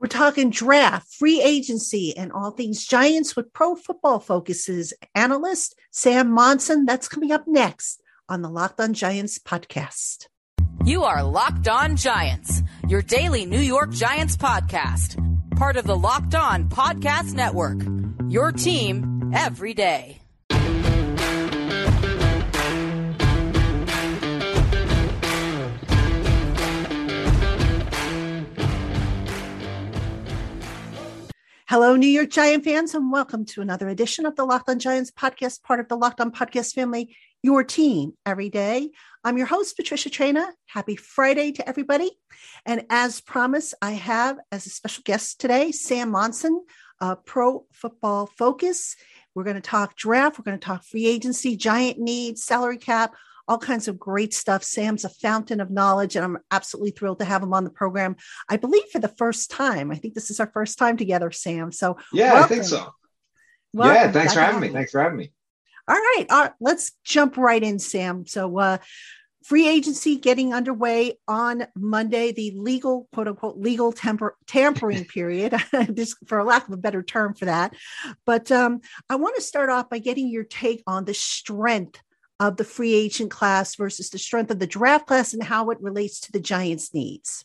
We're talking draft, free agency, and all things Giants with Pro Football Focus's analyst, Sam Monson. That's coming up next on the Locked On Giants podcast. You are Locked On Giants, your daily New York Giants podcast, part of the Locked On Podcast Network. Your team every day. Hello, New York Giant fans, and welcome to another edition of the Locked On Giants podcast, part of the Locked On Podcast family, your team every day. I'm your host, Patricia Traina. Happy Friday to everybody. And as promised, I have as a special guest today, Sam Monson, uh, Pro Football Focus. We're going to talk draft, we're going to talk free agency, giant needs, salary cap, all kinds of great stuff. Sam's a fountain of knowledge, and I'm absolutely thrilled to have him on the program. I believe for the first time. I think this is our first time together, Sam. So yeah, welcome. I think so. Welcome. Yeah, thanks for having me. Thanks for having me. All right, all right, let's jump right in, Sam. So, uh, free agency getting underway on Monday, the legal, quote unquote, legal temper, tampering period, just for a lack of a better term for that. But um, I want to start off by getting your take on the strength of the free agent class versus the strength of the draft class and how it relates to the Giants' needs?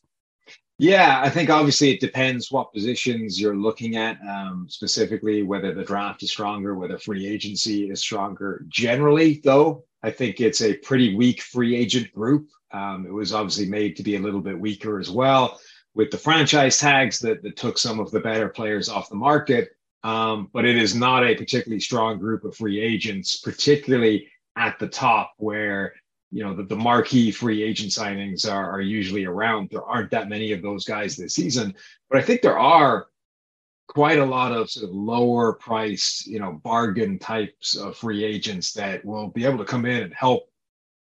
Yeah, I think obviously it depends what positions you're looking at, um, specifically whether the draft is stronger, whether free agency is stronger. Generally, though, I think it's a pretty weak free agent group. Um, it was obviously made to be a little bit weaker as well with the franchise tags that, that took some of the better players off the market. Um, but it is not a particularly strong group of free agents, particularly at the top where you know the, the marquee free agent signings are, are usually around. There aren't that many of those guys this season but i think there are quite a lot of sort of lower priced you know bargain types of free agents that will be able to come in and help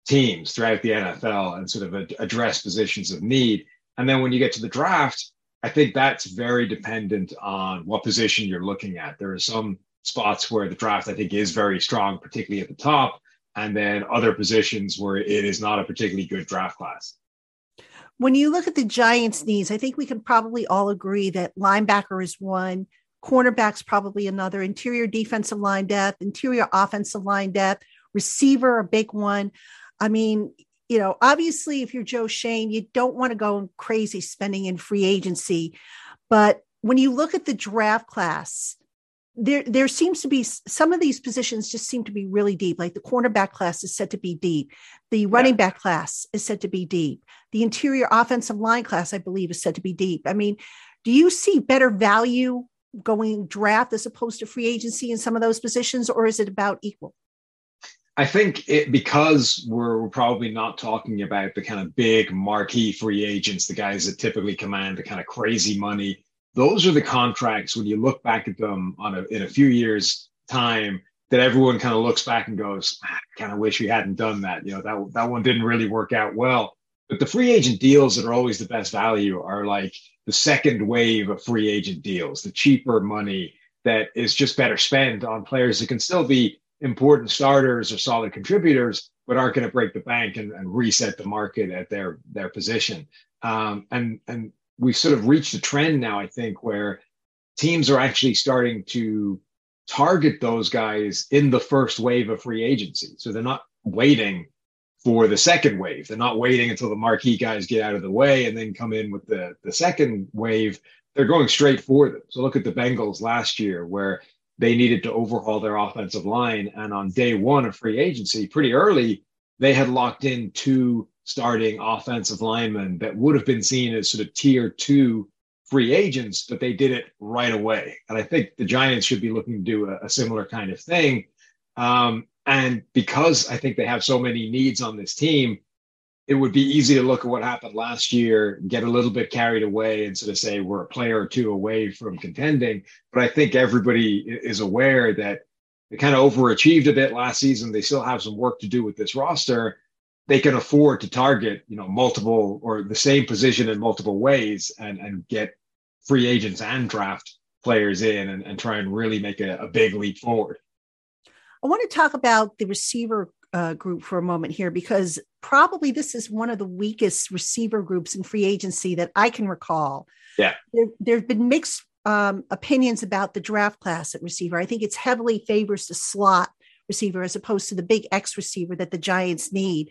teams throughout the nfl and sort of ad- address positions of need. And then when you get to the draft i think that's very dependent on what position you're looking at. There are some spots where the draft i think is very strong particularly at the top and then other positions where it is not a particularly good draft class. When you look at the Giants' needs, I think we can probably all agree that linebacker is one, cornerback's probably another, interior defensive line depth, interior offensive line depth, receiver, a big one. I mean, you know, obviously, if you're Joe Schoen, you don't want to go crazy spending in free agency. But when you look at the draft class, there there seems to be some of these positions just seem to be really deep like the cornerback class is said to be deep. The running yeah. back class is said to be deep. The interior offensive line class i believe is said to be deep. I mean do you see better value going draft as opposed to free agency in some of those positions or is it about equal? I think it because we're, we're probably not talking about the kind of big marquee free agents, the guys that typically command the kind of crazy money those are the contracts when you look back at them on a, in a few years time that everyone kind of looks back and goes, ah, I kind of wish we hadn't done that. You know, that, that one didn't really work out well. But the free agent deals that are always the best value are like the second wave of free agent deals, the cheaper money that is just better spent on players that can still be important starters or solid contributors, but aren't going to break the bank and, and, reset the market at their their position. Um, and and we've sort of reached a trend now, I think, where teams are actually starting to target those guys in the first wave of free agency. So they're not waiting for the second wave. They're not waiting until the marquee guys get out of the way and then come in with the, the second wave. They're going straight for them. So look at the Bengals last year where they needed to overhaul their offensive line. And on day one of free agency, pretty early, they had locked in two starting offensive linemen that would have been seen as sort of tier two free agents, but they did it right away. And I think the Giants should be looking to do a, a similar kind of thing. Um, and because I think they have so many needs on this team, it would be easy to look at what happened last year, get a little bit carried away, and sort of say we're a player or two away from contending. But I think everybody is aware that they kind of overachieved a bit last season. They still have some work to do with this roster they can afford to target you know multiple or the same position in multiple ways and and get free agents and draft players in and, and try and really make a, a big leap forward i want to talk about the receiver uh, group for a moment here because probably this is one of the weakest receiver groups in free agency that i can recall Yeah. There have been mixed um, opinions about the draft class at receiver. I think it's heavily favors the slot receiver as opposed to the big X receiver that the Giants need.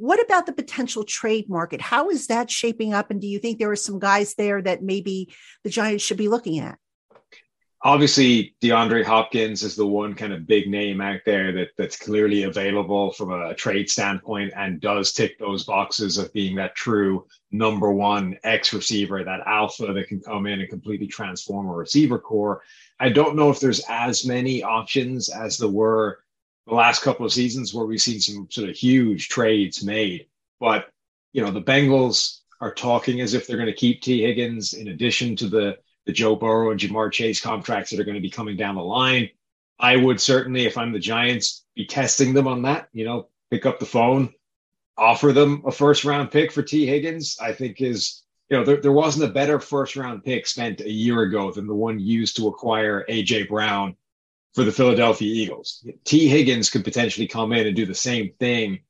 What about the potential trade market? How is that shaping up? And do you think there are some guys there that maybe the Giants should be looking at? obviously DeAndre Hopkins is the one kind of big name out there that that's clearly available from a trade standpoint and does tick those boxes of being that true number one X receiver, that alpha that can come in and completely transform a receiver corps. I don't know if there's as many options as there were the last couple of seasons where we've seen some sort of huge trades made. But you know, the Bengals are talking as if they're going to keep Tee Higgins in addition to the the Joe Burrow and Ja'Marr Chase contracts that are going to be coming down the line. I would certainly, if I'm the Giants, be testing them on that. You know, pick up the phone, offer them a first round pick for Tee Higgins. I think is you know there, there wasn't a better first round pick spent a year ago than the one used to acquire AJ Brown for the Philadelphia Eagles. Tee Higgins could potentially come in and do the same thing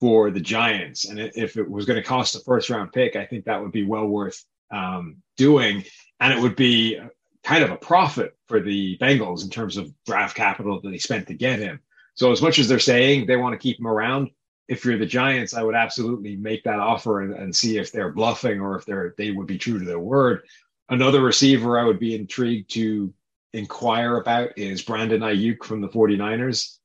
for the Giants, and if it was going to cost a first round pick, I think that would be well worth um, doing and it would be kind of a profit for the Bengals in terms of draft capital that they spent to get him. So as much as they're saying they want to keep him around, if you're the Giants, I would absolutely make that offer and, and see if they're bluffing or if they're they would be true to their word. Another receiver I would be intrigued to inquire about is Brandon Aiyuk from the 49ers.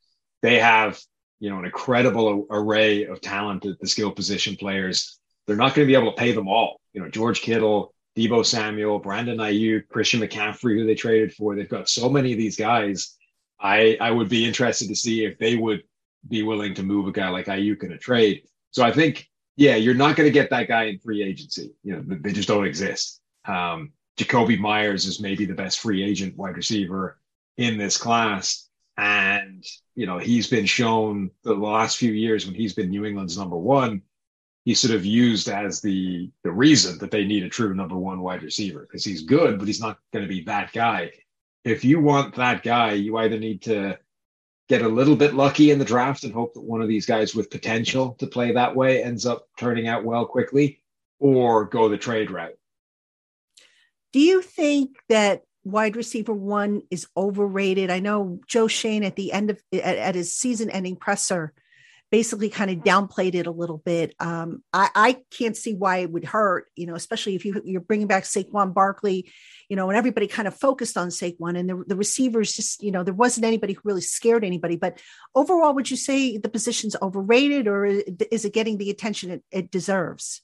They have, you know, an incredible array of talent at the skill position players. They're not going to be able to pay them all. You know, George Kittle, Deebo Samuel, Brandon Aiyuk, Christian McCaffrey, who they traded for. They've got so many of these guys. I I would be interested to see if they would be willing to move a guy like Aiyuk in a trade. So I think, yeah, you're not going to get that guy in free agency. You know, they just don't exist. Um, Jakobi Myers is maybe the best free agent wide receiver in this class. And, you know, he's been shown the last few years when he's been New England's number one, he's sort of used as the the reason that they need a true number one wide receiver because he's good, but he's not going to be that guy. If you want that guy, you either need to get a little bit lucky in the draft and hope that one of these guys with potential to play that way ends up turning out well quickly, or go the trade route. Do you think that wide receiver one is overrated? I know Joe Schoen at the end of at, at his season ending presser basically kind of downplayed it a little bit. Um, I, I, can't see why it would hurt, you know, especially if you, you're bringing back Saquon Barkley, you know, and everybody kind of focused on Saquon and the, the receivers just, you know, there wasn't anybody who really scared anybody. But overall, would you say the position's overrated or is it getting the attention it, it deserves?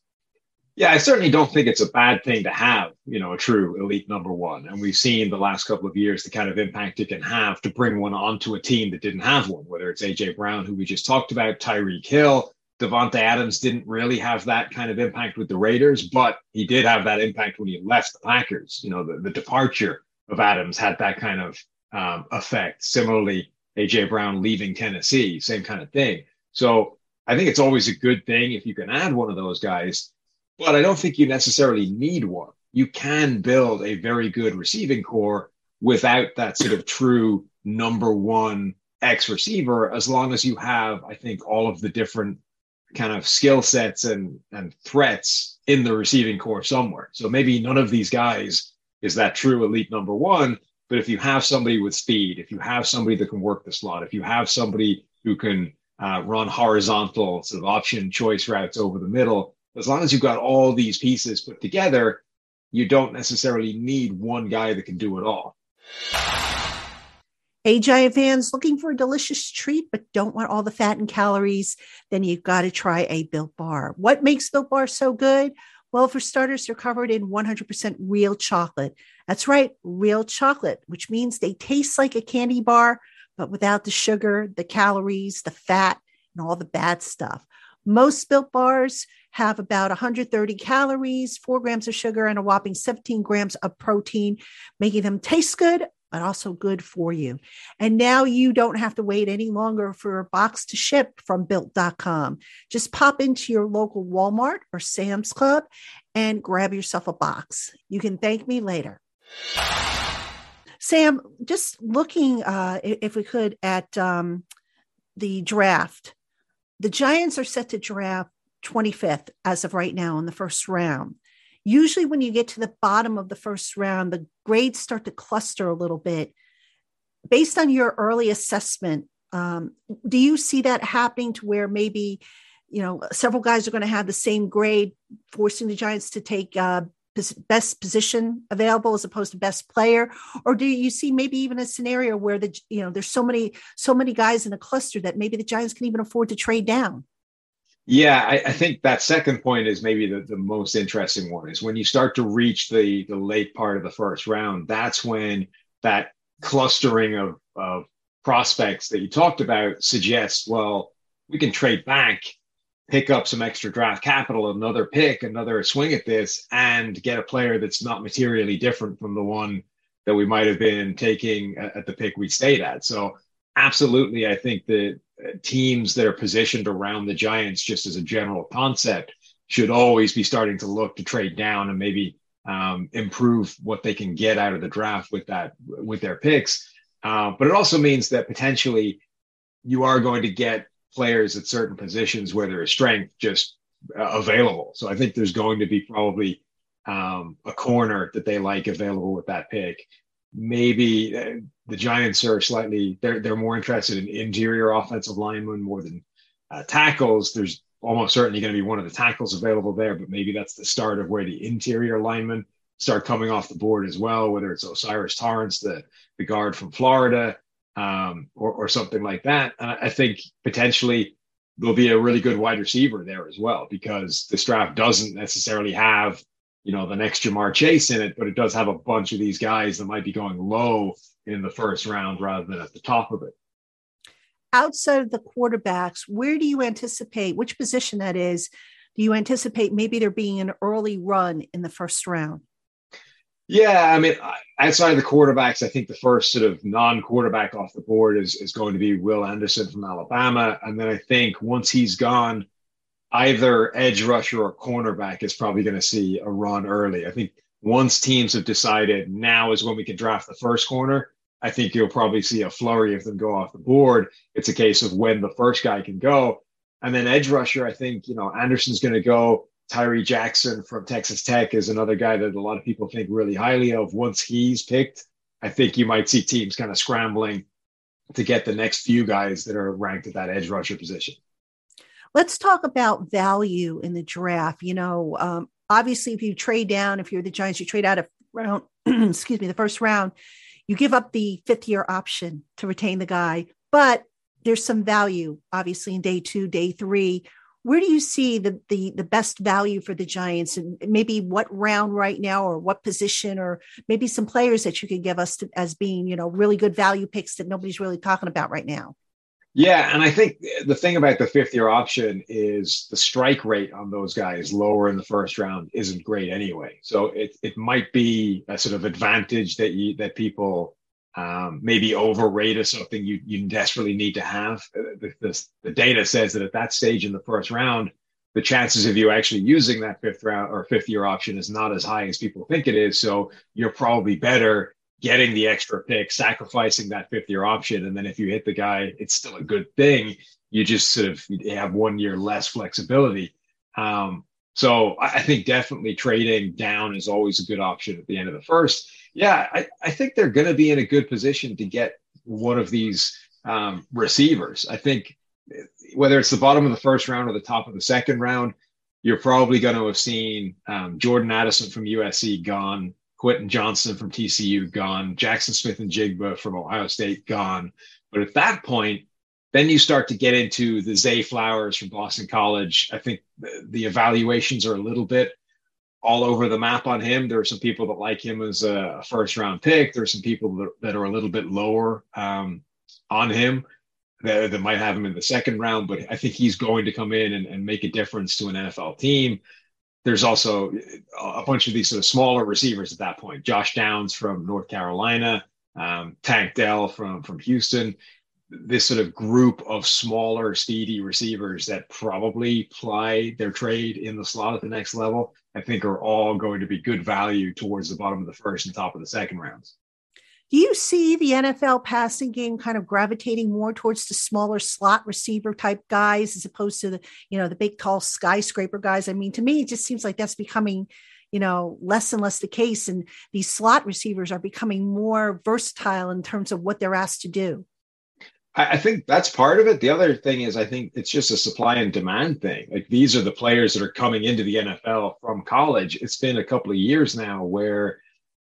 Yeah, I certainly don't think it's a bad thing to have, you know, a true elite number one. And we've seen the last couple of years the kind of impact it can have to bring one onto a team that didn't have one, whether it's AJ Brown, who we just talked about, Tyreek Hill, Davante Adams didn't really have that kind of impact with the Raiders, but he did have that impact when he left the Packers. You know, the, the departure of Adams had that kind of um, effect. Similarly, AJ Brown leaving Tennessee, same kind of thing. So I think it's always a good thing if you can add one of those guys but I don't think you necessarily need one. You can build a very good receiving corps without that sort of true number one X receiver, as long as you have, I think, all of the different kind of skill sets and, and threats in the receiving corps somewhere. So maybe none of these guys is that true elite number one. But if you have somebody with speed, if you have somebody that can work the slot, if you have somebody who can uh, run horizontal sort of option choice routes over the middle, as long as you've got all these pieces put together, you don't necessarily need one guy that can do it all. Hey, Giant fans looking for a delicious treat but don't want all the fat and calories? Then you've got to try a Built Bar. What makes Built Bar so good? Well, for starters, they're covered in 100% real chocolate. That's right, real chocolate, which means they taste like a candy bar, but without the sugar, the calories, the fat, and all the bad stuff. Most Built Bars have about 130 calories, four grams of sugar, and a whopping 17 grams of protein, making them taste good, but also good for you. And now you don't have to wait any longer for a box to ship from built.com. Just pop into your local Walmart or Sam's Club and grab yourself a box. You can thank me later. Sam, just looking, uh, if we could, at um, the draft, the Giants are set to draft 25th as of right now in the first round. usually when you get to the bottom of the first round, the grades start to cluster a little bit. Based on your early assessment, um, do you see that happening to where maybe, you know, several guys are going to have the same grade, forcing the Giants to take uh, best position available as opposed to best player or do you see maybe even a scenario where the you know there's so many so many guys in a cluster that maybe the giants can even afford to trade down yeah, I, I, think that second point is maybe the, the most interesting one is when you start to reach the the late part of the first round, that's when that clustering of, of prospects that you talked about suggests, well, we can trade back, pick up some extra draft capital, another pick, another swing at this, and get a player that's not materially different from the one that we might have been taking at the pick we stayed at. So absolutely, I think that teams that are positioned around the Giants, just as a general concept, should always be starting to look to trade down and maybe um, improve what they can get out of the draft with that with their picks. Uh, but it also means that potentially you are going to get players at certain positions where there is strength just uh, available. So I think there's going to be probably um, a corner that they like available with that pick maybe uh, the Giants are slightly they're they're more interested in interior offensive linemen more than uh, tackles. There's almost certainly going to be one of the tackles available there, but maybe that's the start of where the interior linemen start coming off the board as well. Whether it's O'Cyrus Torrence, the the guard from Florida, um, or or something like that. Uh, I think potentially there'll be a really good wide receiver there as well because this draft doesn't necessarily have you know, the next Ja'Marr Chase in it, but it does have a bunch of these guys that might be going low in the first round rather than at the top of it. Outside of the quarterbacks, where do you anticipate which position that is? Do you anticipate maybe there being an early run in the first round? Yeah, I mean, outside of the quarterbacks, I think the first sort of non-quarterback off the board is is going to be Will Anderson from Alabama, and then I think once he's gone, either edge rusher or cornerback is probably going to see a run early. I think once teams have decided now is when we can draft the first corner, I think you'll probably see a flurry of them go off the board. It's a case of when the first guy can go. And then edge rusher, I think, you know, Anderson's going to go. Tyree Jackson from Texas Tech is another guy that a lot of people think really highly of. Once he's picked, I think you might see teams kind of scrambling to get the next few guys that are ranked at that edge rusher position. Let's talk about value in the draft. You know, um, obviously, if you trade down, if you're the Giants, you trade out of round, excuse me, the first round, you give up the fifth year option to retain the guy, but there's some value, obviously, in day two, day three. Where do you see the, the the best value for the Giants, and maybe what round right now, or what position, or maybe some players that you could give us to, as being, you know, really good value picks that nobody's really talking about right now? Yeah, and I think the thing about the fifth year option is the strike rate on those guys lower in the first round isn't great anyway. So it it might be a sort of advantage that you that people um, maybe overrate as something you you desperately need to have. Uh, the, the, the data says that at that stage in the first round, the chances of you actually using that fifth round or fifth year option is not as high as people think it is. So you're probably better getting the extra pick, sacrificing that fifth year option. And then if you hit the guy, it's still a good thing. You just sort of have one year less flexibility. Um, so I think definitely trading down is always a good option at the end of the first. Yeah, I, I think they're going to be in a good position to get one of these um, receivers. I think whether it's the bottom of the first round or the top of the second round, you're probably going to have seen um, Jordan Addison from USC gone, Quentin Johnson from TCU gone, Jackson Smith-Njigba from Ohio State gone. But at that point, then you start to get into the Zay Flowers from Boston College. I think the, the evaluations are a little bit all over the map on him. There are some people that like him as a first round pick. There are some people that, that are a little bit lower um, on him that, that, might have him in the second round, but I think he's going to come in and, and make a difference to an NFL team there's also a bunch of these sort of smaller receivers at that point. Josh Downs from North Carolina, um, Tank Dell from from Houston. This sort of group of smaller, speedy receivers that probably ply their trade in the slot at the next level, I think, are all going to be good value towards the bottom of the first and top of the second rounds. Do you see the NFL passing game kind of gravitating more towards the smaller slot receiver type guys as opposed to the, you know, the big tall skyscraper guys? I mean, to me, it just seems like that's becoming, you know, less and less the case. And these slot receivers are becoming more versatile in terms of what they're asked to do. I think that's part of it. The other thing is, I think it's just a supply and demand thing. Like these are the players that are coming into the NFL from college. It's been a couple of years now where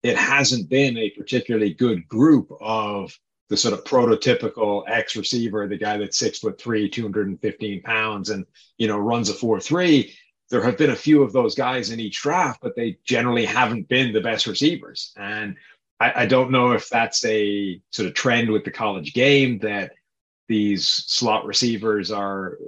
it hasn't been a particularly good group of the sort of prototypical X receiver, the guy that's six foot three, 215 pounds, and you know runs a four three. There have been a few of those guys in each draft, but they generally haven't been the best receivers. And I, I don't know if that's a sort of trend with the college game that these slot receivers are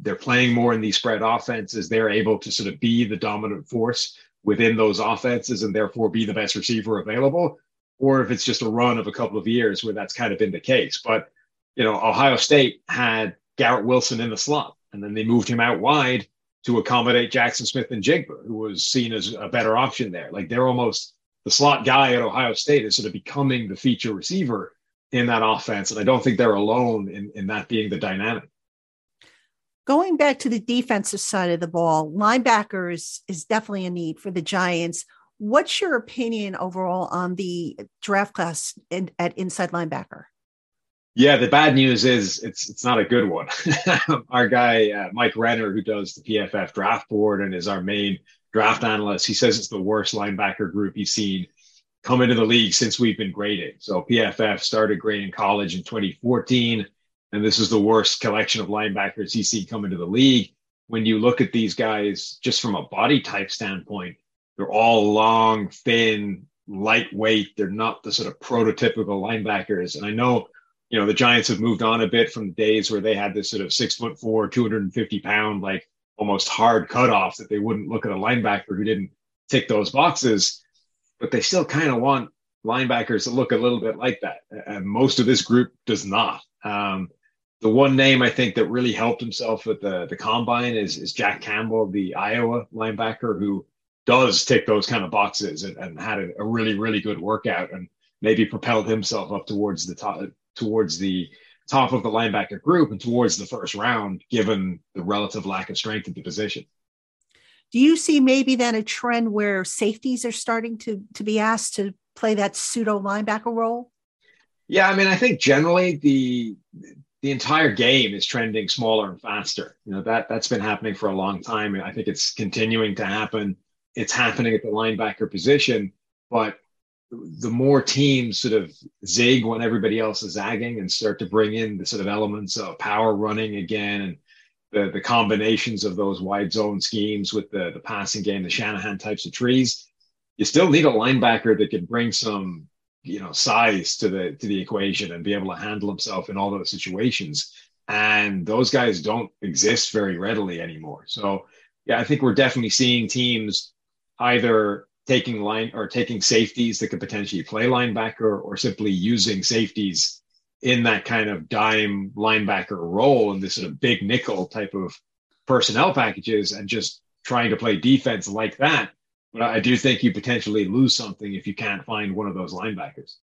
they're playing more in these spread offenses. They're able to sort of be the dominant force within those offenses and therefore be the best receiver available, or if it's just a run of a couple of years where that's kind of been the case. But you know, Ohio State had Garrett Wilson in the slot, and then they moved him out wide to accommodate Jackson Smith-Njigba, who was seen as a better option there. Like they're almost the slot guy at Ohio State is sort of becoming the feature receiver in that offense. And I don't think they're alone in, in that being the dynamic. Going back to the defensive side of the ball, linebackers is definitely a need for the Giants. What's your opinion overall on the draft class in, at inside linebacker? Yeah, the bad news is it's it's not a good one. our guy uh, Mike Renner, who does the PFF draft board and is our main draft analyst, he says it's the worst linebacker group he's seen come into the league since we've been grading. So PFF started grading college in 2014, and this is the worst collection of linebackers he's seen come into the league. When you look at these guys, just from a body type standpoint, they're all long, thin, lightweight. They're not the sort of prototypical linebackers. And I know, you know, the Giants have moved on a bit from the days where they had this sort of six foot four, 250 pound, like almost hard cutoff that they wouldn't look at a linebacker who didn't tick those boxes, but they still kind of want linebackers to look a little bit like that. And most of this group does not. Um, the one name I think that really helped himself at the, the combine is, is Jack Campbell, the Iowa linebacker, who does tick those kind of boxes and, and had a, a really, really good workout and maybe propelled himself up towards the top, towards the top of the linebacker group and towards the first round, given the relative lack of strength at the position. Do you see maybe then a trend where safeties are starting to to be asked to play that pseudo linebacker role? Yeah, I mean, I think generally the the entire game is trending smaller and faster. You know that that's been happening for a long time, and I think it's continuing to happen. It's happening at the linebacker position, but the more teams sort of zig when everybody else is zagging and start to bring in the sort of elements of power running again and the, the combinations of those wide zone schemes with the, the passing game, the Shanahan types of trees, you still need a linebacker that can bring some, you know, size to the to the equation and be able to handle himself in all those situations. And those guys don't exist very readily anymore. So yeah, I think we're definitely seeing teams either taking line or taking safeties that could potentially play linebacker or simply using safeties in that kind of dime linebacker role in this sort of big nickel type of personnel packages and just trying to play defense like that. But I do think you potentially lose something if you can't find one of those linebackers.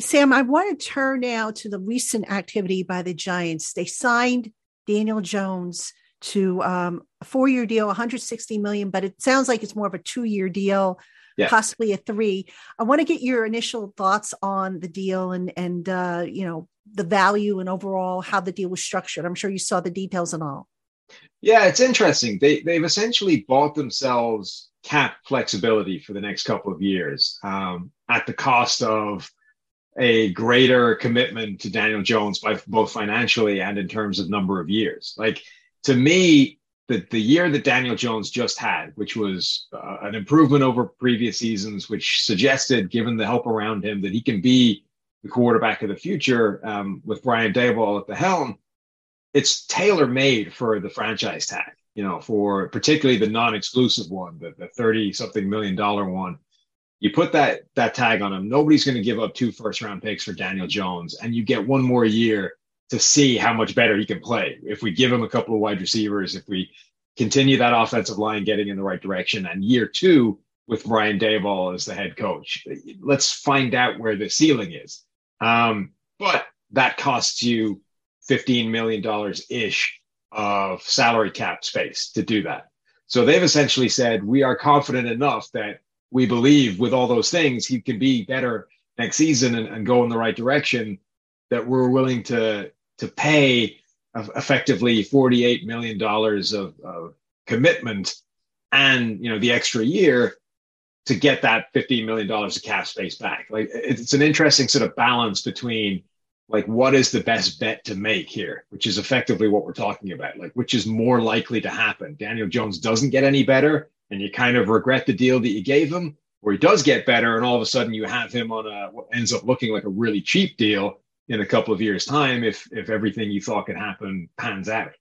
Sam, I want to turn now to the recent activity by the Giants. They signed Daniel Jones to um, a four-year deal, 160 million, but it sounds like it's more of a two-year deal, yeah. possibly a three. I want to get your initial thoughts on the deal and and uh, you know the value and overall how the deal was structured. I'm sure you saw the details and all. Yeah, it's interesting. They they've essentially bought themselves cap flexibility for the next couple of years um, at the cost of a greater commitment to Daniel Jones by both financially and in terms of number of years. Like to me, the, the year that Daniel Jones just had, which was uh, an improvement over previous seasons, which suggested, given the help around him, that he can be the quarterback of the future um, with Brian Daboll at the helm. It's tailor made for the franchise tag, you know, for particularly the non-exclusive one, the, the 30 something million dollar one. You put that that tag on him. Nobody's going to give up two first round picks for Daniel Jones, and you get one more year to see how much better he can play. If we give him a couple of wide receivers, if we continue that offensive line getting in the right direction, and year two with Brian Daboll as the head coach, let's find out where the ceiling is. Um, but that costs you $15 million ish of salary cap space to do that. So they've essentially said, we are confident enough that we believe with all those things, he can be better next season and, and go in the right direction that we're willing to, to pay effectively $48 million of, of commitment and, you know, the extra year to get that $15 million of cap space back. Like it's an interesting sort of balance between like what is the best bet to make here, which is effectively what we're talking about. Like which is more likely to happen. Daniel Jones doesn't get any better and you kind of regret the deal that you gave him, or he does get better and all of a sudden you have him on a what ends up looking like a really cheap deal in a couple of years' time if if everything you thought could happen pans out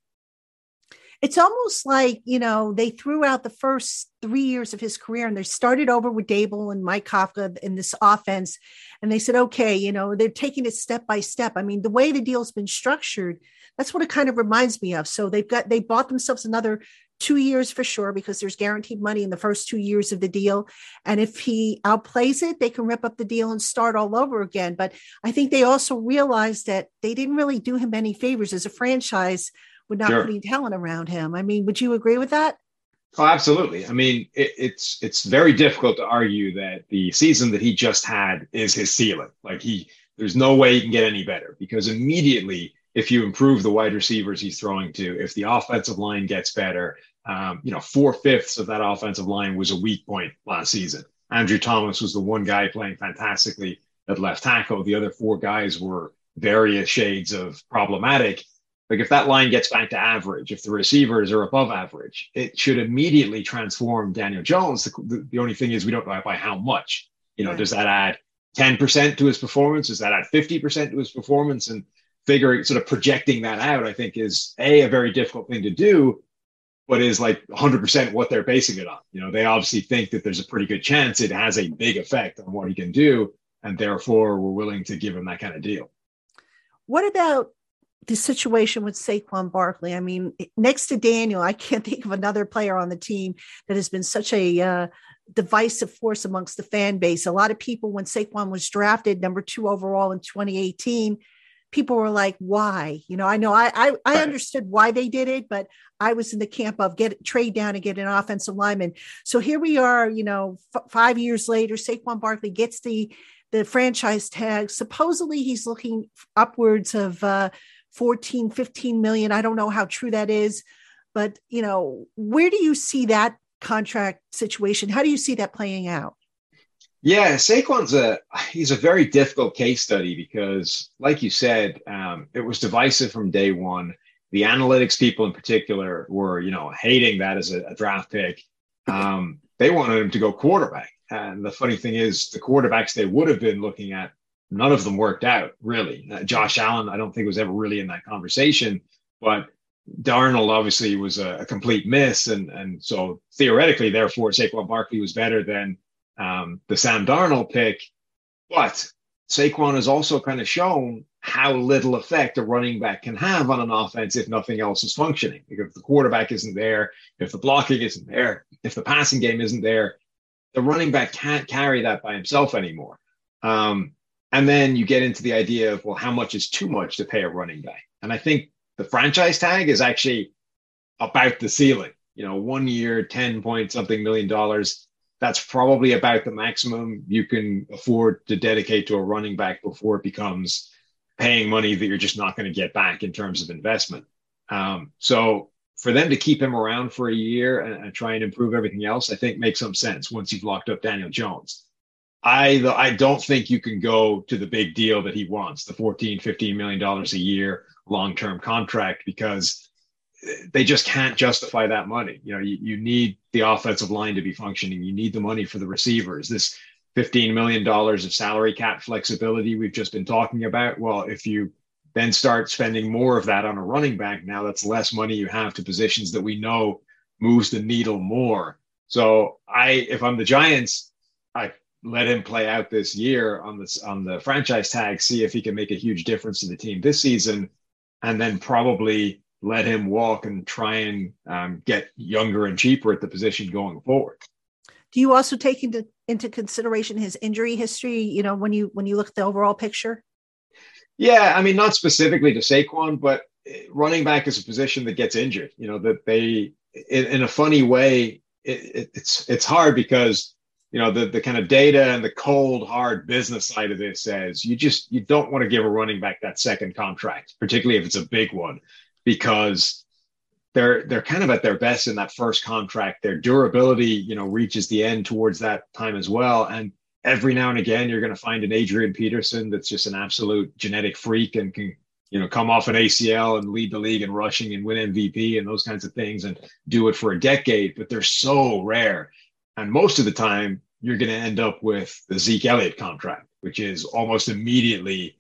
it's almost like you know they threw out the first three years of his career and they started over with Daboll and Mike Kafka in this offense, and they said, okay, you know they're taking it step by step. I mean, the way the deal's been structured, that's what it kind of reminds me of. So they've got they bought themselves another two years for sure because there's guaranteed money in the first two years of the deal and if he outplays it they can rip up the deal and start all over again but i think they also realized that they didn't really do him any favors as a franchise with not sure. putting talent around him. I mean, would you agree with that? Oh, absolutely. I mean, it, it's it's very difficult to argue that the season that he just had is his ceiling. Like he, there's no way he can get any better because immediately, if you improve the wide receivers he's throwing to, if the offensive line gets better, um, you know, four fifths of that offensive line was a weak point last season. Andrew Thomas was the one guy playing fantastically at left tackle. The other four guys were various shades of problematic. Like if that line gets back to average, if the receivers are above average, it should immediately transform Daniel Jones. The, the, only thing is we don't know by how much. You know, does that add 10% to his performance? Does that add 50% to his performance? And figuring sort of projecting that out, I think is a a very difficult thing to do, but is like 100% what they're basing it on. You know, they obviously think that there's a pretty good chance it has a big effect on what he can do, and therefore we're willing to give him that kind of deal. What about the situation with Saquon Barkley. I mean, next to Daniel, I can't think of another player on the team that has been such a uh, divisive force amongst the fan base. A lot of people, when Saquon was drafted number two overall in 2018, people were like, "Why?" You know, I know I I, I understood why they did it, but I was in the camp of get trade down and get an offensive lineman. So here we are. You know, f- five years later, Saquon Barkley gets the the franchise tag. Supposedly, he's looking upwards of. Uh, 14, 15 million. I don't know how true that is, but you know, where do you see that contract situation? How do you see that playing out? Yeah, Saquon's a he's a very difficult case study because, like you said, um, it was divisive from day one. The analytics people, in particular, were you know hating that as a, a draft pick. Um, they wanted him to go quarterback, and the funny thing is, the quarterbacks they would have been looking at none of them worked out really. Uh, Josh Allen, I don't think was ever really in that conversation, but Darnold obviously was a, a, complete miss, and and so theoretically, therefore, Saquon Barkley was better than um, the Sam Darnold pick. But Saquon has also kind of shown how little effect a running back can have on an offense if nothing else is functioning. If the quarterback isn't there, if the blocking isn't there, if the passing game isn't there, the running back can't carry that by himself anymore. Um, and then you get into the idea of, well, how much is too much to pay a running back? And I think the franchise tag is actually about the ceiling. You know, one year, 10 point something million dollars. That's probably about the maximum you can afford to dedicate to a running back before it becomes paying money that you're just not going to get back in terms of investment. Um, so for them to keep him around for a year and, and, try and improve everything else, I think makes some sense once you've locked up Daniel Jones. I I don't think you can go to the big deal that he wants, the 14, 15 million dollars a year long-term contract because they just can't justify that money. You know, you, you need the offensive line to be functioning. You need the money for the receivers. This $15 million of salary cap flexibility we've just been talking about. Well, if you then start spending more of that on a running back, now that's less money you have to positions that we know moves the needle more. So I, if I'm the Giants, I let him play out this year on this on the franchise tag, see if he can make a huge difference to the team this season, and then probably let him walk and try and um, get younger and cheaper at the position going forward. Do you also take into into consideration his injury history? You know, when you when you look at the overall picture. Yeah, I mean, not specifically to Saquon, but running back is a position that gets injured. You know that they in, in a funny way, it, it, it's it's hard because you know the the kind of data and the cold hard business side of this says you just you don't want to give a running back that second contract, particularly if it's a big one, because they're they're kind of at their best in that first contract. Their durability, you know, reaches the end towards that time as well, and every now and again you're going to find an Adrian Peterson that's just an absolute genetic freak and can you know come off an ACL and lead the league in rushing and win MVP and those kinds of things and do it for a decade, but they're so rare. And most of the time you're going to end up with the Zeke Elliott contract, which is almost immediately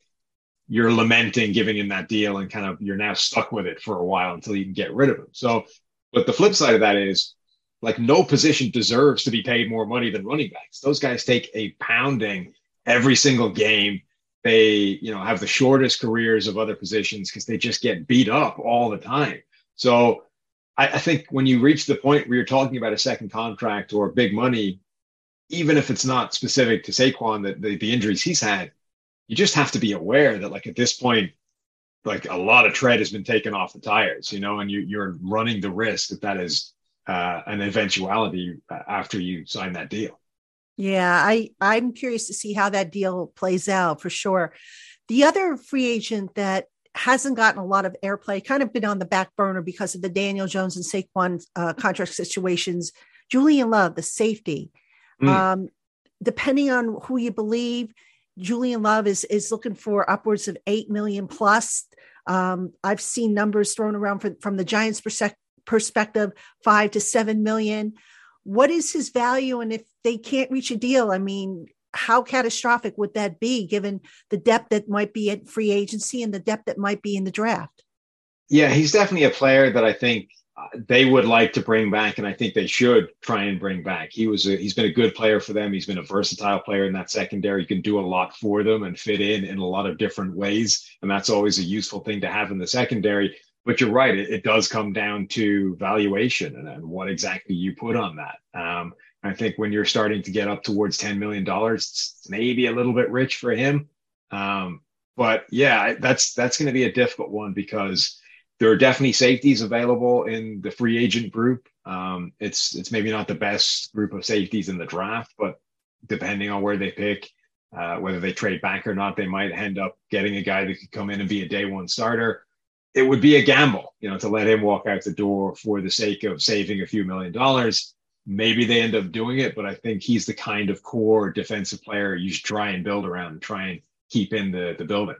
you're lamenting giving him that deal and kind of you're now stuck with it for a while until you can get rid of him. So, but the flip side of that is like no position deserves to be paid more money than running backs. Those guys take a pounding every single game. They, you know, have the shortest careers of other positions because they just get beat up all the time. So I, I, think when you reach the point where you're talking about a second contract or big money, even if it's not specific to Saquon, that the, the injuries he's had, you just have to be aware that like at this point, like a lot of tread has been taken off the tires, you know, and you, you're running the risk that that is uh, an eventuality after you sign that deal. Yeah, I I'm curious to see how that deal plays out for sure. The other free agent that hasn't gotten a lot of airplay, kind of been on the back burner because of the Daniel Jones and Saquon uh, contract situations. Julian Love, the safety. Mm. Um, depending on who you believe, Julian Love is is looking for upwards of eight million plus. Um, I've seen numbers thrown around for, from the Giants' perspective perspective, five to seven million. What is his value? And if they can't reach a deal, I mean, how catastrophic would that be given the depth that might be at free agency and the depth that might be in the draft? Yeah, he's definitely a player that I think uh, they would like to bring back, and I think they should try and bring back. He was a, he's been a good player for them. He's been a versatile player in that secondary. He can do a lot for them and fit in in a lot of different ways, and that's always a useful thing to have in the secondary but you're right. It, it, does come down to valuation and, and, what exactly you put on that. Um, I think when you're starting to get up towards $10 million, it's maybe a little bit rich for him. Um, but yeah, that's, that's going to be a difficult one because there are definitely safeties available in the free agent group. Um, it's, it's maybe not the best group of safeties in the draft, but depending on where they pick, uh, whether they trade back or not, they might end up getting a guy that could come in and be a day one starter it would be a gamble, you know, to let him walk out the door for the sake of saving a few million dollars. Maybe they end up doing it, but I think he's the kind of core defensive player you should try and build around and try and keep in the, the building.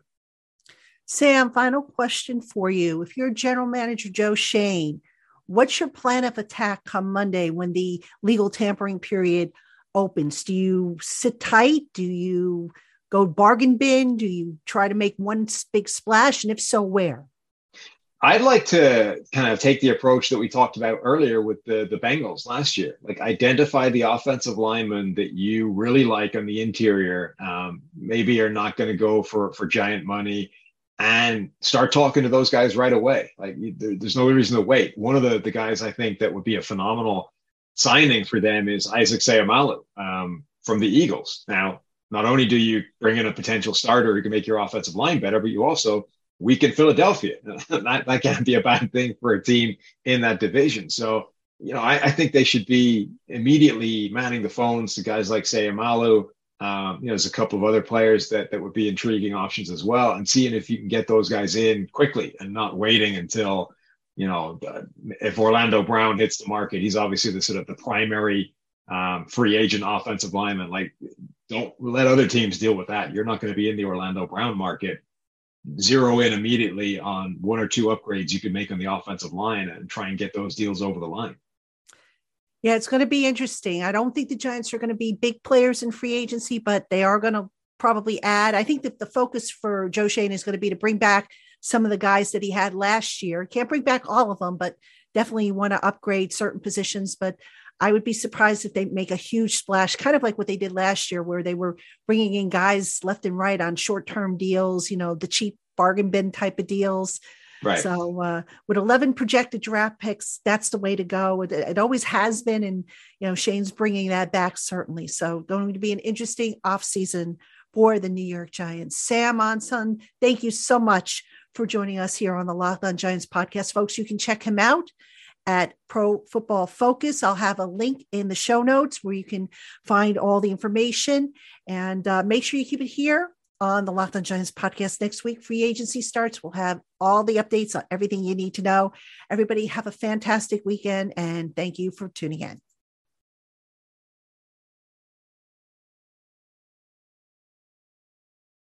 Sam, final question for you. If you're general manager Joe Schoen, what's your plan of attack come Monday when the legal tampering period opens? Do you sit tight? Do you go bargain bin? Do you try to make one big splash? And if so, where? I'd like to kind of take the approach that we talked about earlier with the the Bengals last year. Like identify the offensive lineman that you really like on the interior. Um, maybe you're not going to go for for giant money, and start talking to those guys right away. Like there, there's no reason to wait. One of the the guys I think that would be a phenomenal signing for them is Isaac Seumalo um, from the Eagles. Now, not only do you bring in a potential starter who can make your offensive line better, but you also weaken Philadelphia. that, that can't be a bad thing for a team in that division. So, you know, I, I think they should be immediately manning the phones to guys like Seumalo. Um, you know, there's a couple of other players that that would be intriguing options as well, and seeing if you can get those guys in quickly and not waiting until, you know, if Orlando Brown hits the market, he's obviously the sort of the primary um, free agent offensive lineman. Like, don't let other teams deal with that. You're not going to be in the Orlando Brown market zero in immediately on one or two upgrades you could make on the offensive line and try and get those deals over the line. Yeah, it's going to be interesting. I don't think the Giants are going to be big players in free agency, but they are going to probably add. I think that the focus for Joe Schoen is going to be to bring back some of the guys that he had last year. Can't bring back all of them, but definitely want to upgrade certain positions. But I would be surprised if they make a huge splash, kind of like what they did last year, where they were bringing in guys left and right on short term deals, you know, the cheap bargain bin type of deals. Right. So uh, with 11 projected draft picks, that's the way to go. It, it, always has been. And, you know, Schoen's bringing that back certainly. So going to be an interesting offseason for the New York Giants. Sam Monson, thank you so much for joining us here on the Locked on Giants podcast. Folks, you can check him out at Pro Football Focus. I'll have a link in the show notes where you can find all the information. And uh, make sure you keep it here on the Locked on Giants podcast next week. Free agency starts. We'll have all the updates on everything you need to know. Everybody have a fantastic weekend and thank you for tuning in.